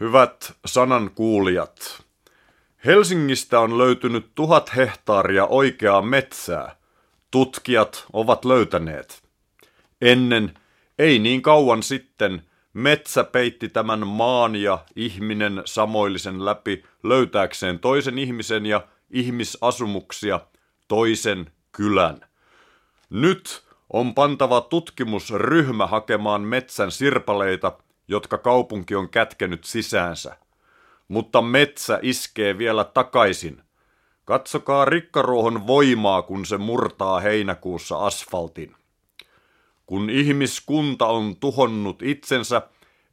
Hyvät sanan kuulijat, Helsingistä on löytynyt tuhat hehtaaria oikeaa metsää. Tutkijat ovat löytäneet. Ennen, ei niin kauan sitten, metsä peitti tämän maan ja ihminen samoillisen läpi löytääkseen toisen ihmisen ja ihmisasumuksia, toisen kylän. Nyt on pantava tutkimusryhmä hakemaan metsän sirpaleita, jotka kaupunki on kätkenyt sisäänsä. Mutta metsä iskee vielä takaisin. Katsokaa rikkaruohon voimaa, kun se murtaa heinäkuussa asfaltin. Kun ihmiskunta on tuhonnut itsensä,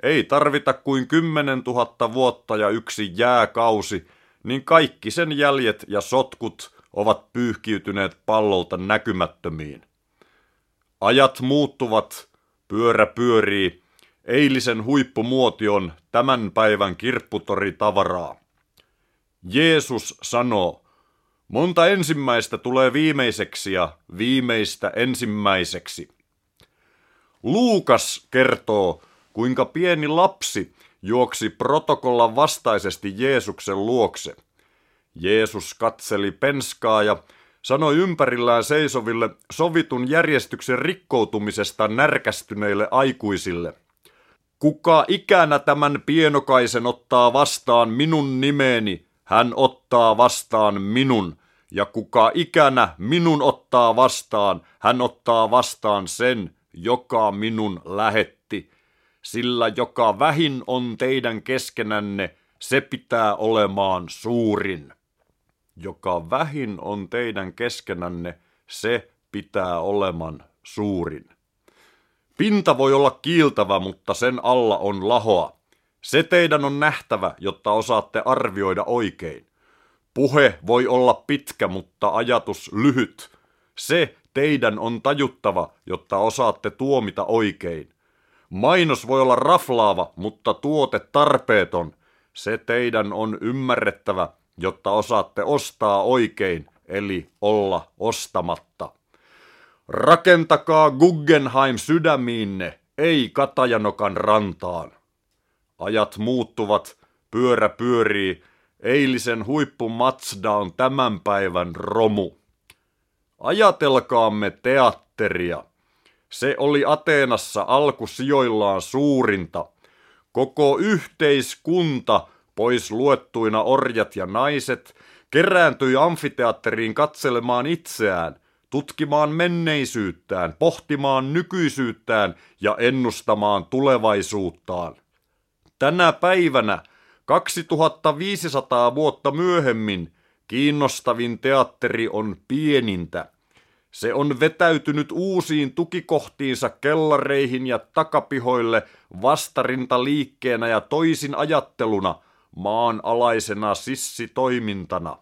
ei tarvita kuin kymmenen tuhatta vuotta ja yksi jääkausi, niin kaikki sen jäljet ja sotkut ovat pyyhkiytyneet pallolta näkymättömiin. Ajat muuttuvat, pyörä pyörii, eilisen huippumuoti on tämän päivän kirpputori tavaraa. Jeesus sanoo, monta ensimmäistä tulee viimeiseksi ja viimeistä ensimmäiseksi. Luukas kertoo, kuinka pieni lapsi juoksi protokollan vastaisesti Jeesuksen luokse. Jeesus katseli penskaa ja sanoi ympärillään seisoville sovitun järjestyksen rikkoutumisesta närkästyneille aikuisille. Kuka ikänä tämän pienokaisen ottaa vastaan minun nimeeni, hän ottaa vastaan minun, ja kuka ikänä minun ottaa vastaan, hän ottaa vastaan sen, joka minun lähetti. Sillä joka vähin on teidän keskenänne, se pitää olemaan suurin joka vähin on teidän keskenänne, se pitää oleman suurin. Pinta voi olla kiiltävä, mutta sen alla on lahoa. Se teidän on nähtävä, jotta osaatte arvioida oikein. Puhe voi olla pitkä, mutta ajatus lyhyt. Se teidän on tajuttava, jotta osaatte tuomita oikein. Mainos voi olla raflaava, mutta tuote tarpeeton. Se teidän on ymmärrettävä, jotta osaatte ostaa oikein, eli olla ostamatta. Rakentakaa Guggenheim sydämiinne, ei Katajanokan rantaan. Ajat muuttuvat, pyörä pyörii, eilisen huippu Matsda on tämän päivän romu. Ajatelkaamme teatteria. Se oli Ateenassa alkusijoillaan suurinta. Koko yhteiskunta Pois luettuina orjat ja naiset kerääntyi amfiteatteriin katselemaan itseään, tutkimaan menneisyyttään, pohtimaan nykyisyyttään ja ennustamaan tulevaisuuttaan. Tänä päivänä, 2500 vuotta myöhemmin, kiinnostavin teatteri on pienintä. Se on vetäytynyt uusiin tukikohtiinsa kellareihin ja takapihoille vastarinta liikkeenä ja toisin ajatteluna – maanalaisena sissitoimintana.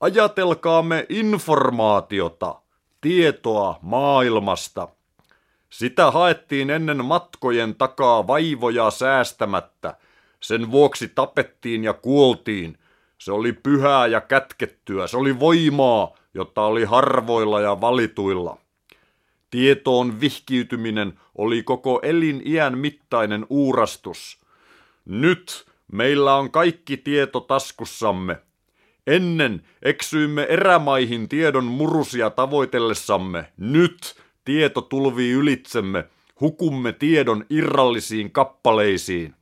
Ajatelkaamme informaatiota, tietoa maailmasta. Sitä haettiin ennen matkojen takaa vaivoja säästämättä. Sen vuoksi tapettiin ja kuoltiin. Se oli pyhää ja kätkettyä. Se oli voimaa, jotta oli harvoilla ja valituilla. Tietoon vihkiytyminen oli koko elin iän mittainen uurastus. Nyt Meillä on kaikki tieto taskussamme. Ennen eksyimme erämaihin tiedon murusia tavoitellessamme. Nyt tieto tulvii ylitsemme. Hukumme tiedon irrallisiin kappaleisiin.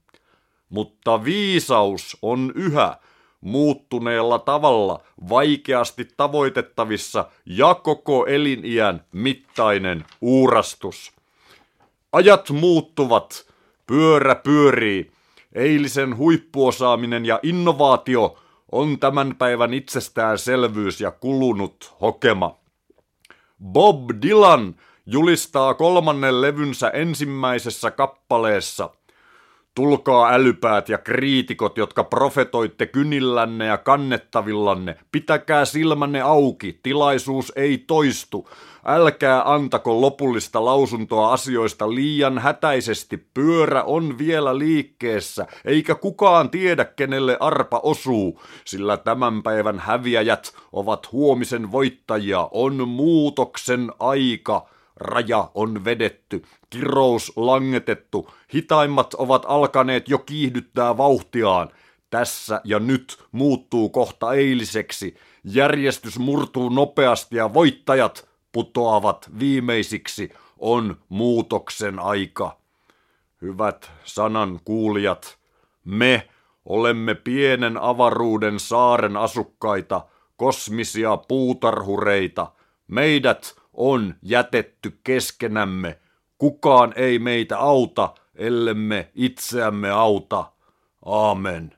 Mutta viisaus on yhä muuttuneella tavalla vaikeasti tavoitettavissa ja koko eliniän mittainen uurastus. Ajat muuttuvat, pyörä pyörii, Eilisen huippuosaaminen ja innovaatio on tämän päivän itsestäänselvyys ja kulunut hokema. Bob Dylan julistaa kolmannen levynsä ensimmäisessä kappaleessa. Tulkaa älypäät ja kriitikot, jotka profetoitte kynillänne ja kannettavillanne. Pitäkää silmänne auki, tilaisuus ei toistu. Älkää antako lopullista lausuntoa asioista liian hätäisesti. Pyörä on vielä liikkeessä, eikä kukaan tiedä, kenelle arpa osuu, sillä tämän päivän häviäjät ovat huomisen voittajia. On muutoksen aika. Raja on vedetty, kirous langetettu, hitaimmat ovat alkaneet jo kiihdyttää vauhtiaan. Tässä ja nyt muuttuu kohta eiliseksi, järjestys murtuu nopeasti ja voittajat putoavat viimeisiksi, on muutoksen aika. Hyvät sanan kuulijat, me olemme pienen avaruuden saaren asukkaita, kosmisia puutarhureita. Meidät on jätetty keskenämme. Kukaan ei meitä auta, ellemme itseämme auta. Aamen.